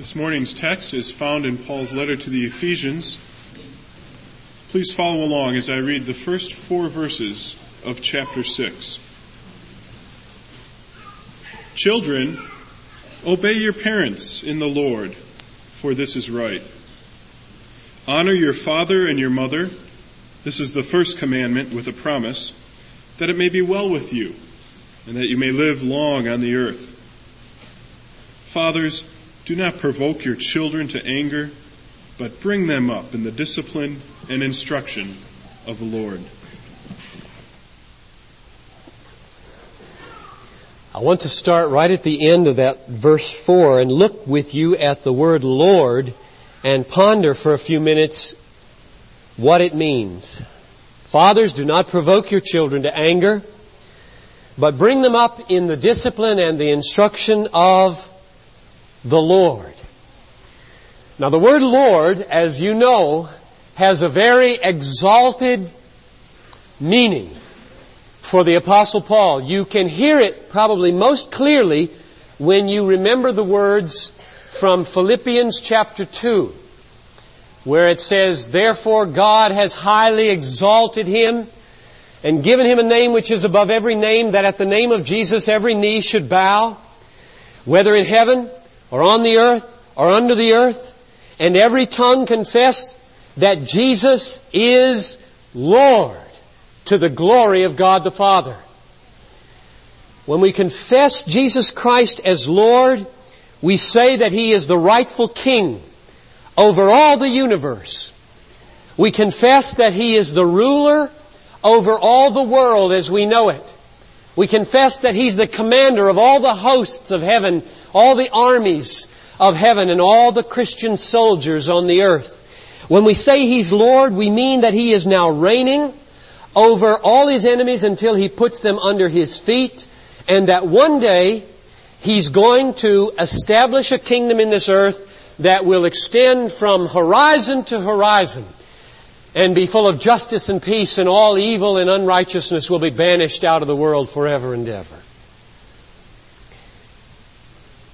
This morning's text is found in Paul's letter to the Ephesians. Please follow along as I read the first four verses of chapter 6. Children, obey your parents in the Lord, for this is right. Honor your father and your mother. This is the first commandment with a promise, that it may be well with you, and that you may live long on the earth. Fathers, do not provoke your children to anger, but bring them up in the discipline and instruction of the Lord. I want to start right at the end of that verse 4 and look with you at the word Lord and ponder for a few minutes what it means. Fathers, do not provoke your children to anger, but bring them up in the discipline and the instruction of the Lord. Now the word Lord, as you know, has a very exalted meaning for the apostle Paul. You can hear it probably most clearly when you remember the words from Philippians chapter 2, where it says, Therefore God has highly exalted him and given him a name which is above every name, that at the name of Jesus every knee should bow, whether in heaven or on the earth or under the earth, and every tongue confess that Jesus is Lord to the glory of God the Father. When we confess Jesus Christ as Lord, we say that He is the rightful King over all the universe. We confess that He is the ruler over all the world as we know it. We confess that He's the commander of all the hosts of heaven all the armies of heaven and all the Christian soldiers on the earth. When we say He's Lord, we mean that He is now reigning over all His enemies until He puts them under His feet and that one day He's going to establish a kingdom in this earth that will extend from horizon to horizon and be full of justice and peace and all evil and unrighteousness will be banished out of the world forever and ever.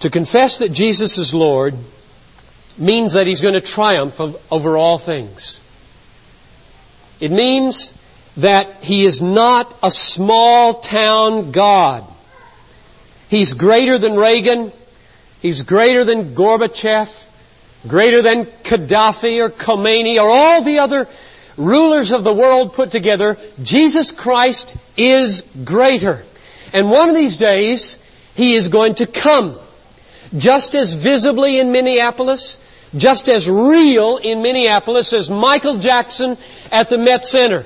To confess that Jesus is Lord means that He's going to triumph over all things. It means that He is not a small town God. He's greater than Reagan. He's greater than Gorbachev. Greater than Gaddafi or Khomeini or all the other rulers of the world put together. Jesus Christ is greater. And one of these days, He is going to come just as visibly in Minneapolis, just as real in Minneapolis as Michael Jackson at the Met Center.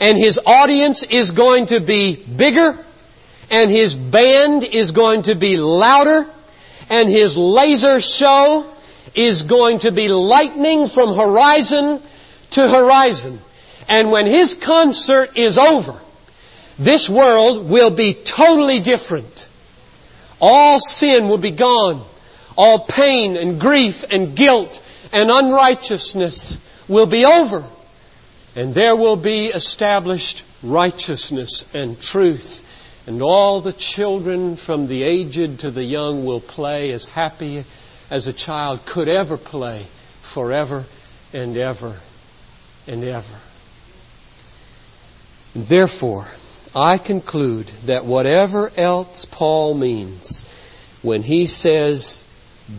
And his audience is going to be bigger, and his band is going to be louder, and his laser show is going to be lightning from horizon to horizon. And when his concert is over, this world will be totally different. All sin will be gone. All pain and grief and guilt and unrighteousness will be over. And there will be established righteousness and truth. And all the children from the aged to the young will play as happy as a child could ever play forever and ever and ever. Therefore, I conclude that whatever else Paul means when he says,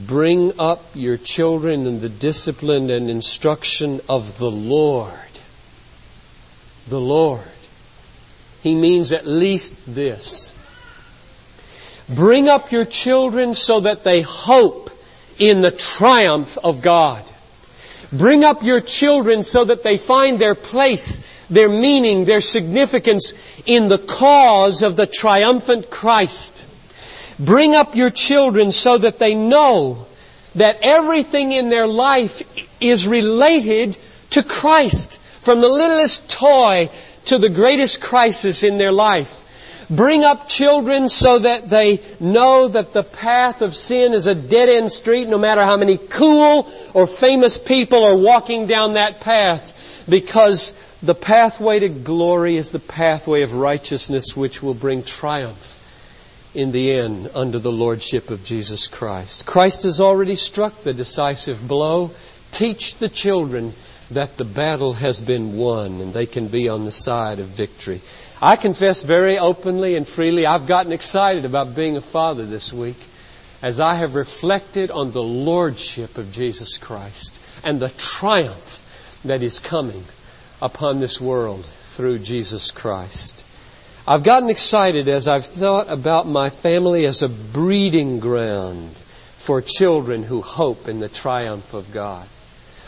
bring up your children in the discipline and instruction of the Lord, the Lord, he means at least this. Bring up your children so that they hope in the triumph of God. Bring up your children so that they find their place their meaning, their significance in the cause of the triumphant Christ. Bring up your children so that they know that everything in their life is related to Christ. From the littlest toy to the greatest crisis in their life. Bring up children so that they know that the path of sin is a dead end street no matter how many cool or famous people are walking down that path because the pathway to glory is the pathway of righteousness which will bring triumph in the end under the lordship of Jesus Christ. Christ has already struck the decisive blow. Teach the children that the battle has been won and they can be on the side of victory. I confess very openly and freely, I've gotten excited about being a father this week as I have reflected on the lordship of Jesus Christ and the triumph that is coming upon this world through Jesus Christ. I've gotten excited as I've thought about my family as a breeding ground for children who hope in the triumph of God.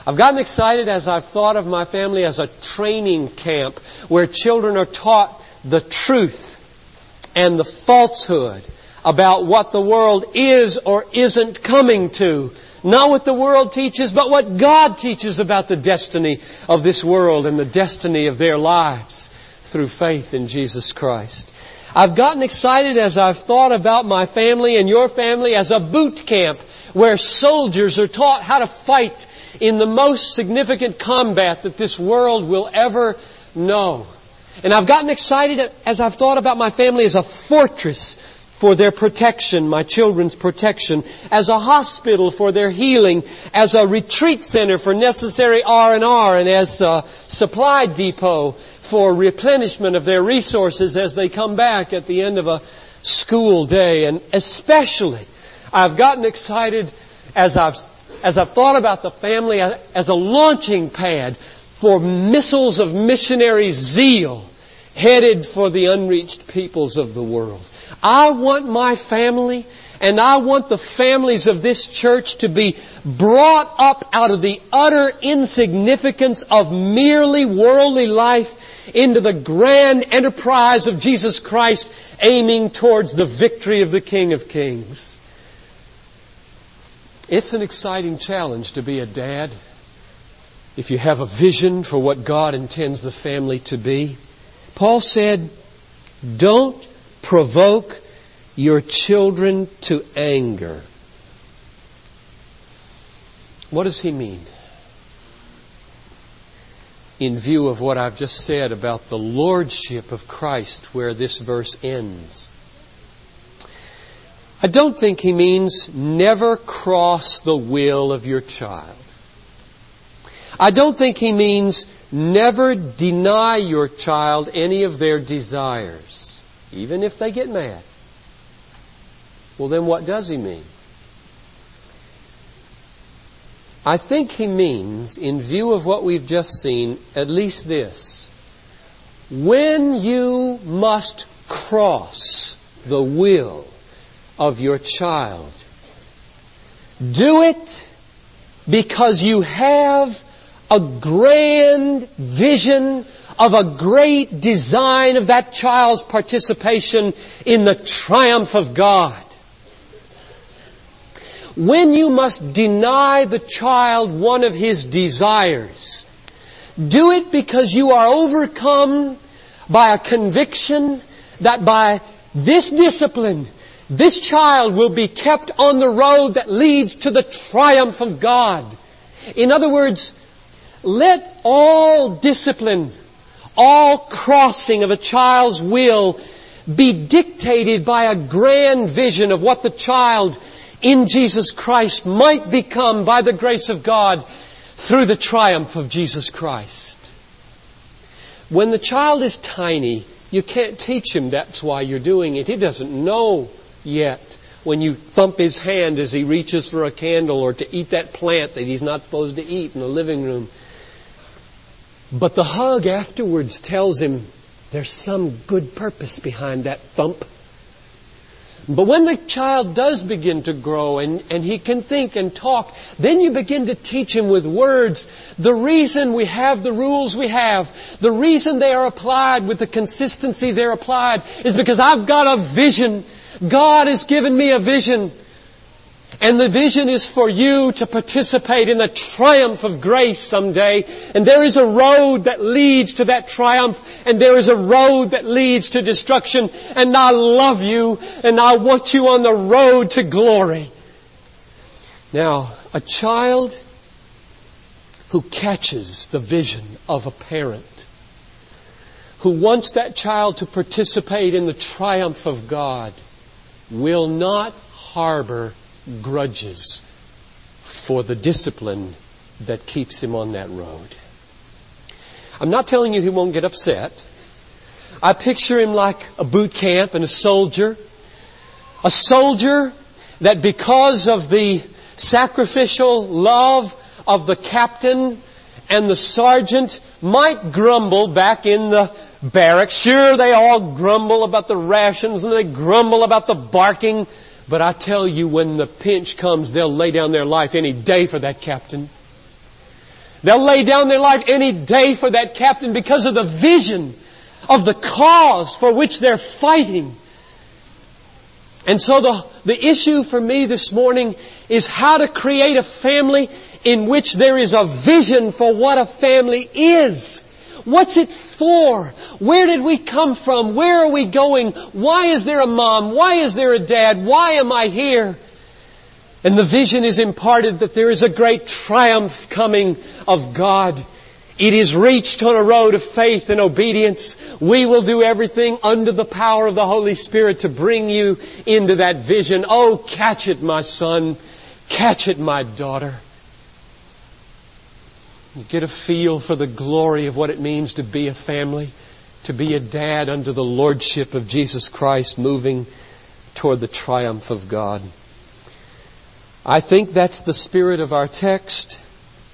I've gotten excited as I've thought of my family as a training camp where children are taught the truth and the falsehood about what the world is or isn't coming to. Not what the world teaches, but what God teaches about the destiny of this world and the destiny of their lives through faith in Jesus Christ. I've gotten excited as I've thought about my family and your family as a boot camp where soldiers are taught how to fight in the most significant combat that this world will ever know. And I've gotten excited as I've thought about my family as a fortress for their protection, my children's protection, as a hospital for their healing, as a retreat center for necessary R&R, and as a supply depot for replenishment of their resources as they come back at the end of a school day. And especially, I've gotten excited as I've, as I've thought about the family as a launching pad for missiles of missionary zeal headed for the unreached peoples of the world. I want my family and I want the families of this church to be brought up out of the utter insignificance of merely worldly life into the grand enterprise of Jesus Christ aiming towards the victory of the King of Kings. It's an exciting challenge to be a dad if you have a vision for what God intends the family to be. Paul said, don't provoke your children to anger. What does he mean? In view of what I've just said about the lordship of Christ, where this verse ends. I don't think he means never cross the will of your child. I don't think he means never deny your child any of their desires, even if they get mad. Well, then what does he mean? I think he means, in view of what we've just seen, at least this. When you must cross the will of your child, do it because you have a grand vision of a great design of that child's participation in the triumph of God. When you must deny the child one of his desires, do it because you are overcome by a conviction that by this discipline, this child will be kept on the road that leads to the triumph of God. In other words, let all discipline, all crossing of a child's will be dictated by a grand vision of what the child in Jesus Christ might become by the grace of God through the triumph of Jesus Christ. When the child is tiny, you can't teach him that's why you're doing it. He doesn't know yet when you thump his hand as he reaches for a candle or to eat that plant that he's not supposed to eat in the living room. But the hug afterwards tells him there's some good purpose behind that thump. But when the child does begin to grow and, and he can think and talk, then you begin to teach him with words the reason we have the rules we have, the reason they are applied with the consistency they're applied is because I've got a vision. God has given me a vision. And the vision is for you to participate in the triumph of grace someday. And there is a road that leads to that triumph. And there is a road that leads to destruction. And I love you. And I want you on the road to glory. Now, a child who catches the vision of a parent, who wants that child to participate in the triumph of God, will not harbor grudges for the discipline that keeps him on that road. I'm not telling you he won't get upset. I picture him like a boot camp and a soldier. A soldier that because of the sacrificial love of the captain and the sergeant might grumble back in the barracks. Sure, they all grumble about the rations and they grumble about the barking. But I tell you, when the pinch comes, they'll lay down their life any day for that captain. They'll lay down their life any day for that captain because of the vision of the cause for which they're fighting. And so the, the issue for me this morning is how to create a family in which there is a vision for what a family is. What's it for? Where did we come from? Where are we going? Why is there a mom? Why is there a dad? Why am I here? And the vision is imparted that there is a great triumph coming of God. It is reached on a road of faith and obedience. We will do everything under the power of the Holy Spirit to bring you into that vision. Oh, catch it, my son. Catch it, my daughter. Get a feel for the glory of what it means to be a family, to be a dad under the lordship of Jesus Christ, moving toward the triumph of God. I think that's the spirit of our text.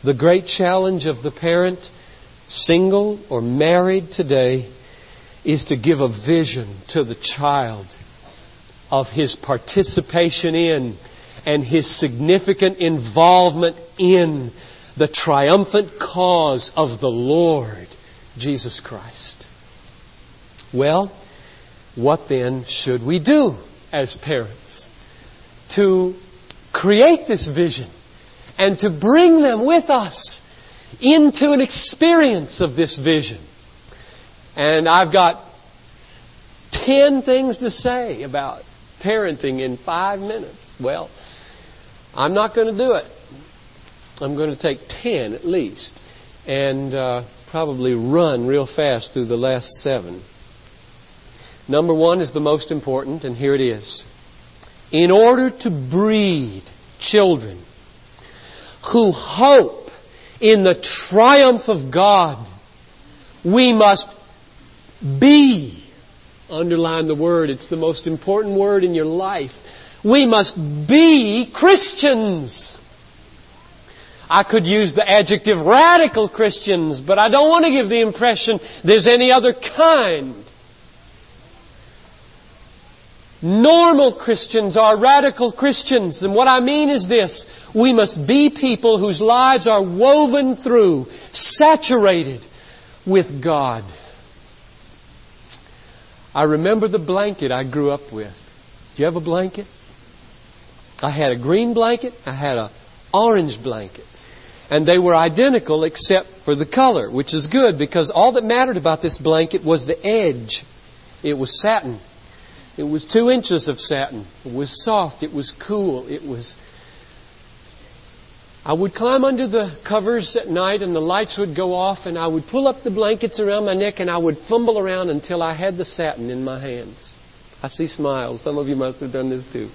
The great challenge of the parent, single or married today, is to give a vision to the child of his participation in and his significant involvement in the triumphant cause of the Lord Jesus Christ. Well, what then should we do as parents to create this vision and to bring them with us into an experience of this vision? And I've got ten things to say about parenting in five minutes. Well, I'm not going to do it. I'm going to take 10 at least and uh, probably run real fast through the last seven. Number one is the most important, and here it is. In order to breed children who hope in the triumph of God, we must be, underline the word, it's the most important word in your life. We must be Christians. I could use the adjective radical Christians, but I don't want to give the impression there's any other kind. Normal Christians are radical Christians. And what I mean is this. We must be people whose lives are woven through, saturated with God. I remember the blanket I grew up with. Do you have a blanket? I had a green blanket. I had an orange blanket and they were identical except for the color, which is good because all that mattered about this blanket was the edge. It was satin. It was two inches of satin. It was soft. It was cool. It was. I would climb under the covers at night and the lights would go off and I would pull up the blankets around my neck and I would fumble around until I had the satin in my hands. I see smiles. Some of you must have done this too.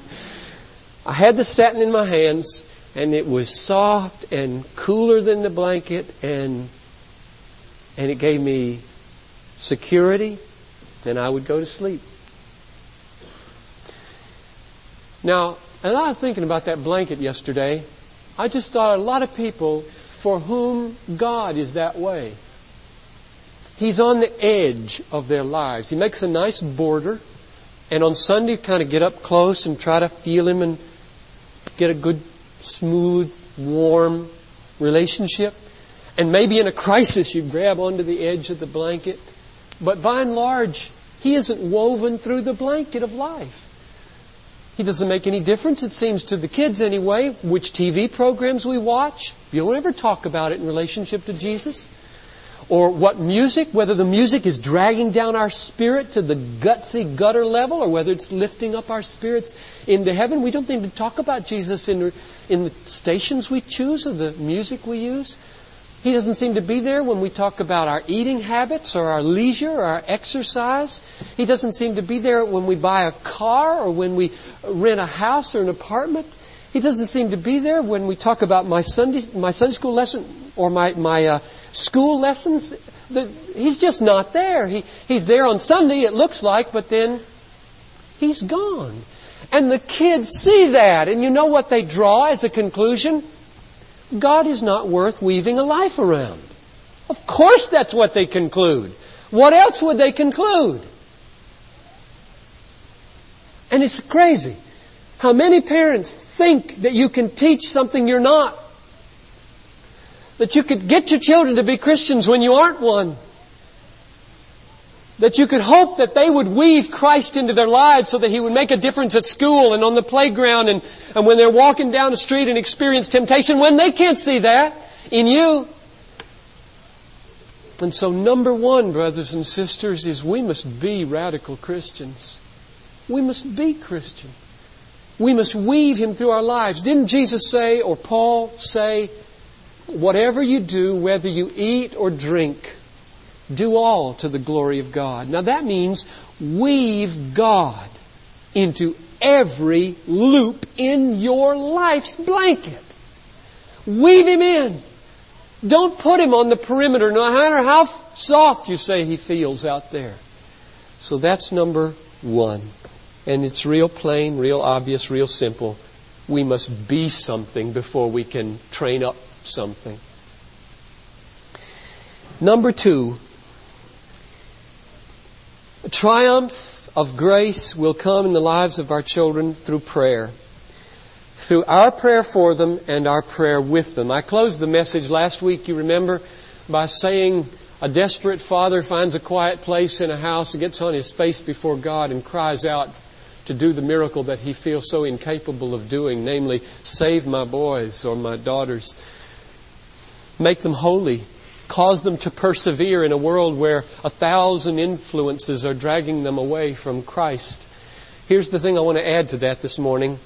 I had the satin in my hands and it was soft and cooler than the blanket and and it gave me security and I would go to sleep. Now, as I was thinking about that blanket yesterday, I just thought a lot of people for whom God is that way. He's on the edge of their lives. He makes a nice border, and on Sunday, kind of get up close and try to feel him and get a good smooth, warm relationship. And maybe in a crisis you grab onto the edge of the blanket. But by and large, he isn't woven through the blanket of life. He doesn't make any difference, it seems, to the kids anyway, which TV programs we watch. You don't ever talk about it in relationship to Jesus or what music, whether the music is dragging down our spirit to the gutsy gutter level or whether it's lifting up our spirits into heaven. We don't need to talk about Jesus in, in the stations we choose or the music we use. He doesn't seem to be there when we talk about our eating habits or our leisure or our exercise. He doesn't seem to be there when we buy a car or when we rent a house or an apartment. He doesn't seem to be there when we talk about my Sunday, my Sunday school lesson or my, my uh, school lessons. The, he's just not there. He, he's there on Sunday, it looks like, but then he's gone. And the kids see that, and you know what they draw as a conclusion? God is not worth weaving a life around. Of course that's what they conclude. What else would they conclude? And it's crazy how many parents think that you can teach something you're not. That you could get your children to be Christians when you aren't one that you could hope that they would weave Christ into their lives so that He would make a difference at school and on the playground and, and when they're walking down the street and experience temptation when they can't see that in you. And so number one, brothers and sisters, is we must be radical Christians. We must be Christian. We must weave Him through our lives. Didn't Jesus say, or Paul say, whatever you do, whether you eat or drink, do all to the glory of God. Now that means weave God into every loop in your life's blanket. Weave Him in. Don't put Him on the perimeter, no matter how soft you say He feels out there. So that's number one. And it's real plain, real obvious, real simple. We must be something before we can train up something. Number two, triumph of grace will come in the lives of our children through prayer. Through our prayer for them and our prayer with them. I closed the message last week, you remember, by saying a desperate father finds a quiet place in a house and gets on his face before God and cries out to do the miracle that he feels so incapable of doing, namely, save my boys or my daughters. Make them holy Cause them to persevere in a world where a thousand influences are dragging them away from Christ. Here's the thing I want to add to that this morning.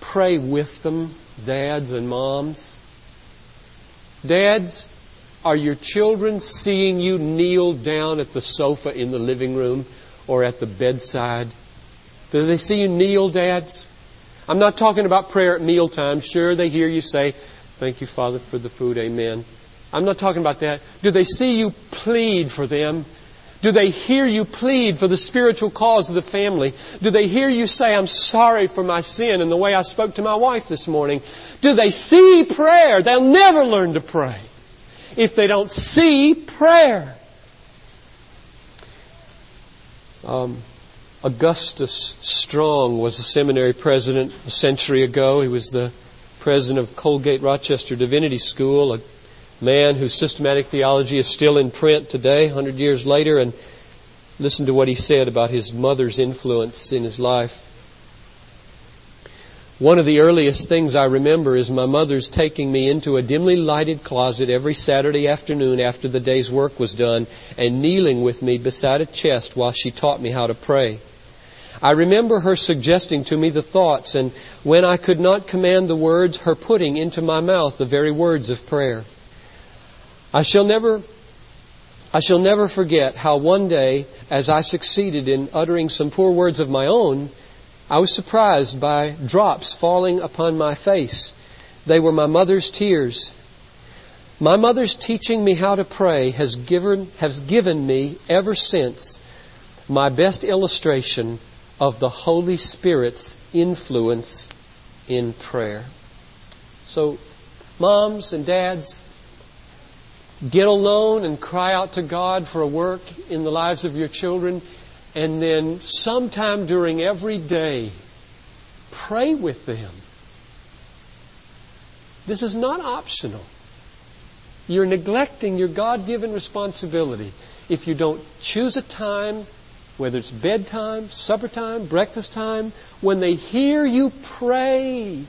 Pray with them, dads and moms. Dads, are your children seeing you kneel down at the sofa in the living room or at the bedside? Do they see you kneel, dads? I'm not talking about prayer at mealtime. Sure, they hear you say, Thank you, Father, for the food. Amen. I'm not talking about that. Do they see you plead for them? Do they hear you plead for the spiritual cause of the family? Do they hear you say, I'm sorry for my sin and the way I spoke to my wife this morning? Do they see prayer? They'll never learn to pray if they don't see prayer. Um, Augustus Strong was a seminary president a century ago. He was the president of Colgate Rochester Divinity School, a man whose systematic theology is still in print today, 100 years later, and listen to what he said about his mother's influence in his life. One of the earliest things I remember is my mother's taking me into a dimly lighted closet every Saturday afternoon after the day's work was done and kneeling with me beside a chest while she taught me how to pray. I remember her suggesting to me the thoughts and when I could not command the words, her putting into my mouth the very words of prayer. I shall never I shall never forget how one day, as I succeeded in uttering some poor words of my own, I was surprised by drops falling upon my face. They were my mother's tears. My mother's teaching me how to pray has given, has given me ever since my best illustration of the Holy Spirit's influence in prayer. So, moms and dads, get alone and cry out to God for a work in the lives of your children, and then sometime during every day, pray with them. This is not optional. You're neglecting your God given responsibility if you don't choose a time, whether it's bedtime, supper time, breakfast time, when they hear you pray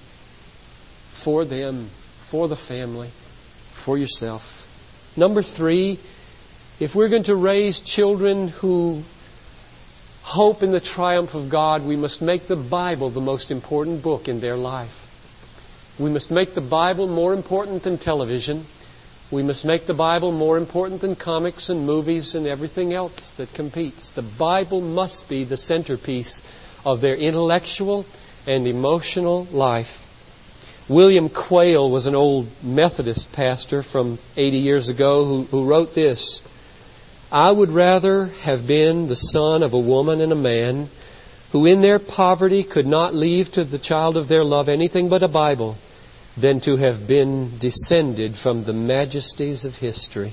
for them, for the family, for yourself. Number three, if we're going to raise children who hope in the triumph of God, we must make the Bible the most important book in their life. We must make the Bible more important than television. We must make the Bible more important than comics and movies and everything else that competes. The Bible must be the centerpiece of their intellectual and emotional life. William Quayle was an old Methodist pastor from 80 years ago who, who wrote this I would rather have been the son of a woman and a man who in their poverty could not leave to the child of their love anything but a Bible than to have been descended from the majesties of history.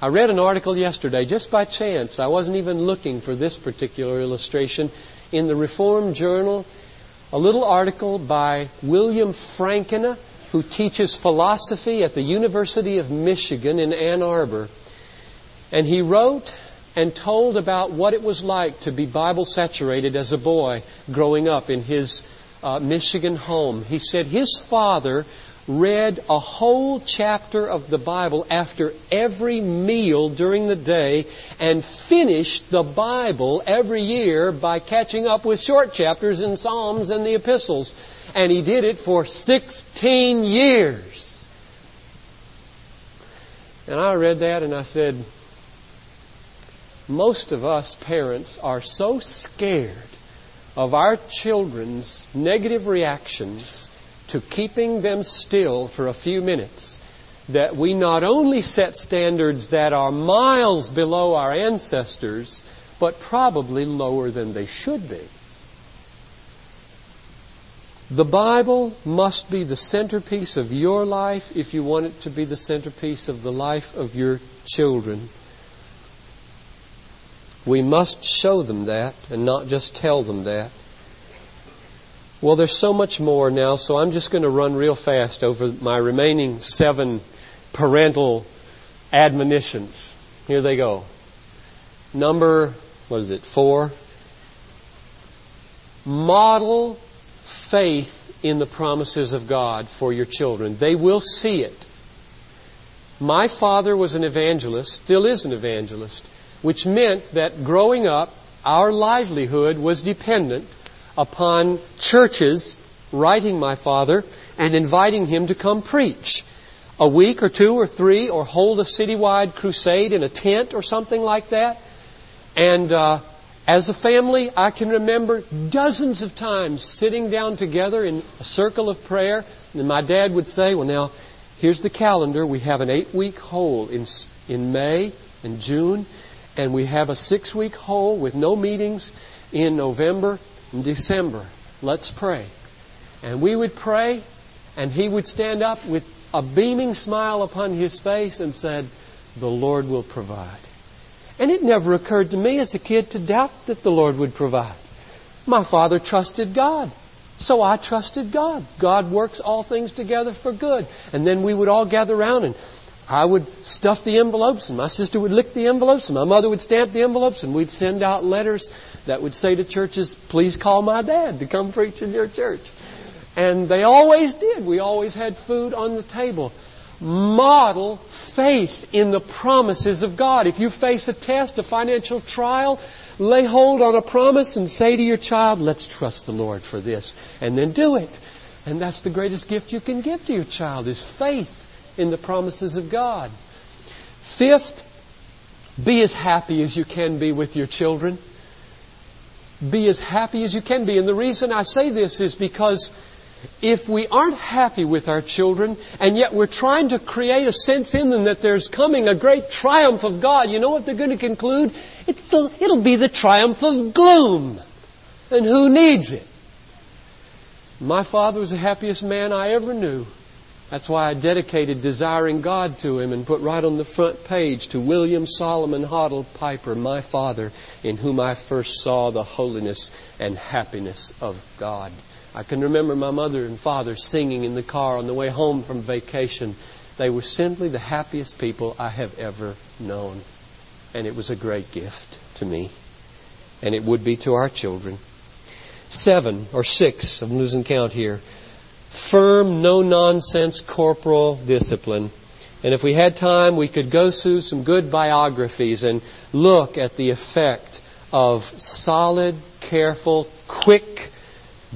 I read an article yesterday just by chance. I wasn't even looking for this particular illustration in the Reform Journal a little article by William Frankena, who teaches philosophy at the University of Michigan in Ann Arbor. And he wrote and told about what it was like to be Bible saturated as a boy growing up in his uh, Michigan home. He said his father read a whole chapter of the Bible after every meal during the day and finished the Bible every year by catching up with short chapters in Psalms and the epistles. And he did it for 16 years. And I read that and I said, most of us parents are so scared of our children's negative reactions to keeping them still for a few minutes that we not only set standards that are miles below our ancestors, but probably lower than they should be. The Bible must be the centerpiece of your life if you want it to be the centerpiece of the life of your children. We must show them that and not just tell them that. Well, there's so much more now, so I'm just going to run real fast over my remaining seven parental admonitions. Here they go. Number, what is it, four? Model faith in the promises of God for your children. They will see it. My father was an evangelist, still is an evangelist, which meant that growing up, our livelihood was dependent upon churches writing my father and inviting him to come preach a week or two or three or hold a citywide crusade in a tent or something like that. And uh, as a family, I can remember dozens of times sitting down together in a circle of prayer. And my dad would say, Well, now, here's the calendar. We have an eight week hole in, in May and June, and we have a six week hole with no meetings in November in December. Let's pray. And we would pray, and he would stand up with a beaming smile upon his face and said, The Lord will provide. And it never occurred to me as a kid to doubt that the Lord would provide. My father trusted God. So I trusted God. God works all things together for good. And then we would all gather around and I would stuff the envelopes and my sister would lick the envelopes and my mother would stamp the envelopes and we'd send out letters that would say to churches, please call my dad to come preach in your church. And they always did. We always had food on the table. Model faith in the promises of God. If you face a test, a financial trial, lay hold on a promise and say to your child, let's trust the Lord for this. And then do it. And that's the greatest gift you can give to your child is faith in the promises of God. Fifth, be as happy as you can be with your children. Be as happy as you can be. And the reason I say this is because if we aren't happy with our children and yet we're trying to create a sense in them that there's coming a great triumph of God, you know what they're going to conclude? The, it'll be the triumph of gloom. And who needs it? My father was the happiest man I ever knew. That's why I dedicated Desiring God to him and put right on the front page to William Solomon Hottle Piper, my father, in whom I first saw the holiness and happiness of God. I can remember my mother and father singing in the car on the way home from vacation. They were simply the happiest people I have ever known. And it was a great gift to me. And it would be to our children. Seven or six, I'm losing count here firm, no nonsense corporal discipline. And if we had time, we could go through some good biographies and look at the effect of solid, careful, quick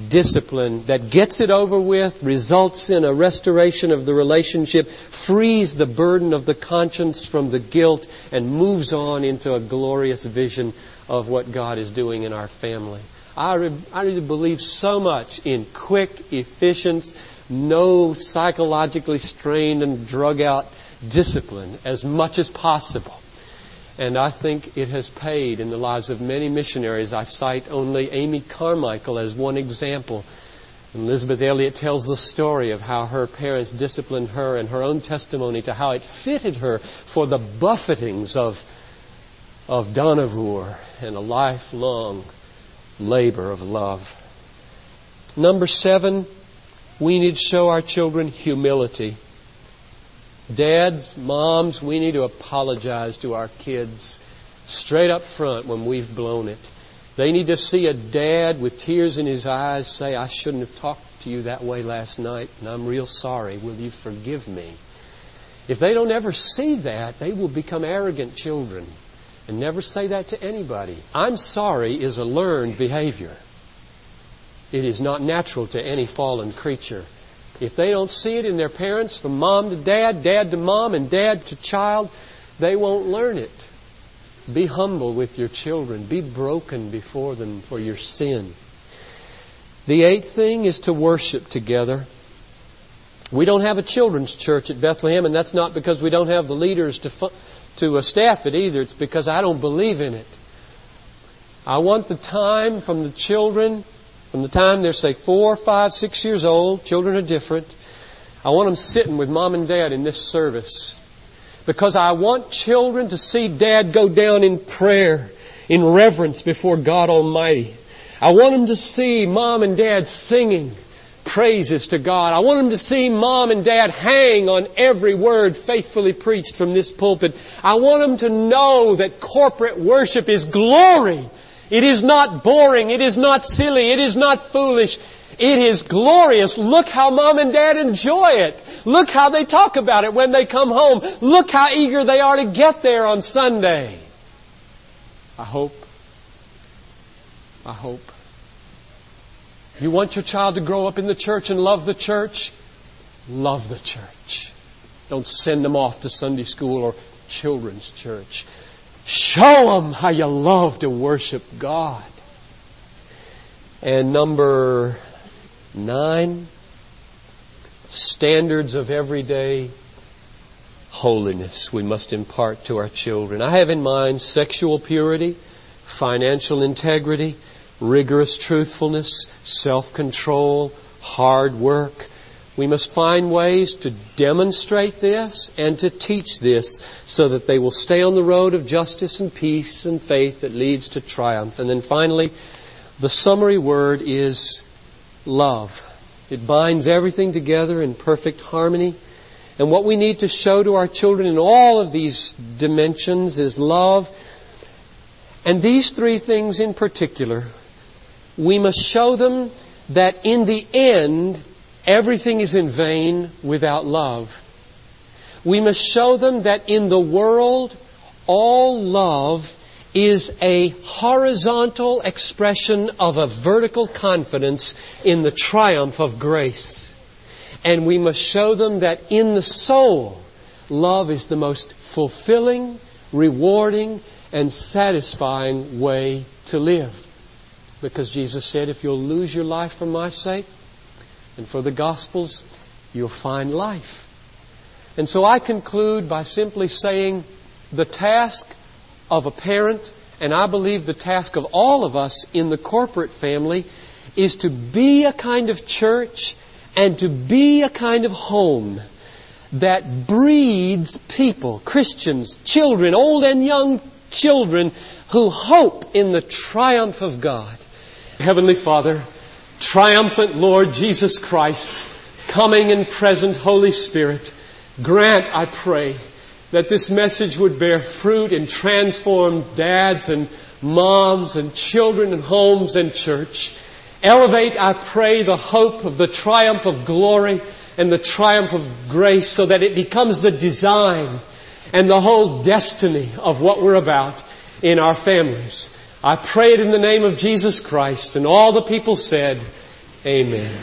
discipline that gets it over with, results in a restoration of the relationship, frees the burden of the conscience from the guilt, and moves on into a glorious vision of what God is doing in our family. I, re- I really believe so much in quick, efficient, no psychologically strained and drug out discipline as much as possible. And I think it has paid in the lives of many missionaries. I cite only Amy Carmichael as one example. Elizabeth Elliot tells the story of how her parents disciplined her and her own testimony to how it fitted her for the buffetings of, of Dohnavur and a lifelong labor of love. Number seven, we need to show our children humility. Dads, moms, we need to apologize to our kids straight up front when we've blown it. They need to see a dad with tears in his eyes say, I shouldn't have talked to you that way last night, and I'm real sorry. Will you forgive me? If they don't ever see that, they will become arrogant children and never say that to anybody. I'm sorry is a learned behavior. It is not natural to any fallen creature. If they don't see it in their parents, from mom to dad, dad to mom, and dad to child, they won't learn it. Be humble with your children. Be broken before them for your sin. The eighth thing is to worship together. We don't have a children's church at Bethlehem, and that's not because we don't have the leaders to, fu- to uh, staff it either. It's because I don't believe in it. I want the time from the children from the time they're, say, four, five, six years old, children are different. I want them sitting with mom and dad in this service. Because I want children to see dad go down in prayer, in reverence before God Almighty. I want them to see mom and dad singing praises to God. I want them to see mom and dad hang on every word faithfully preached from this pulpit. I want them to know that corporate worship is glory it is not boring. It is not silly. It is not foolish. It is glorious. Look how mom and dad enjoy it. Look how they talk about it when they come home. Look how eager they are to get there on Sunday. I hope. I hope. You want your child to grow up in the church and love the church? Love the church. Don't send them off to Sunday school or children's church. Show them how you love to worship God. And number nine, standards of everyday holiness we must impart to our children. I have in mind sexual purity, financial integrity, rigorous truthfulness, self-control, hard work, we must find ways to demonstrate this and to teach this so that they will stay on the road of justice and peace and faith that leads to triumph. And then finally, the summary word is love. It binds everything together in perfect harmony. And what we need to show to our children in all of these dimensions is love. And these three things in particular, we must show them that in the end, Everything is in vain without love. We must show them that in the world, all love is a horizontal expression of a vertical confidence in the triumph of grace. And we must show them that in the soul, love is the most fulfilling, rewarding, and satisfying way to live. Because Jesus said, if you'll lose your life for my sake, and for the Gospels, you'll find life. And so I conclude by simply saying the task of a parent, and I believe the task of all of us in the corporate family, is to be a kind of church and to be a kind of home that breeds people, Christians, children, old and young children, who hope in the triumph of God. Heavenly Father, triumphant Lord Jesus Christ, coming and present Holy Spirit, grant, I pray, that this message would bear fruit and transform dads and moms and children and homes and church. Elevate, I pray, the hope of the triumph of glory and the triumph of grace so that it becomes the design and the whole destiny of what we're about in our families. I pray it in the name of Jesus Christ. And all the people said, Amen.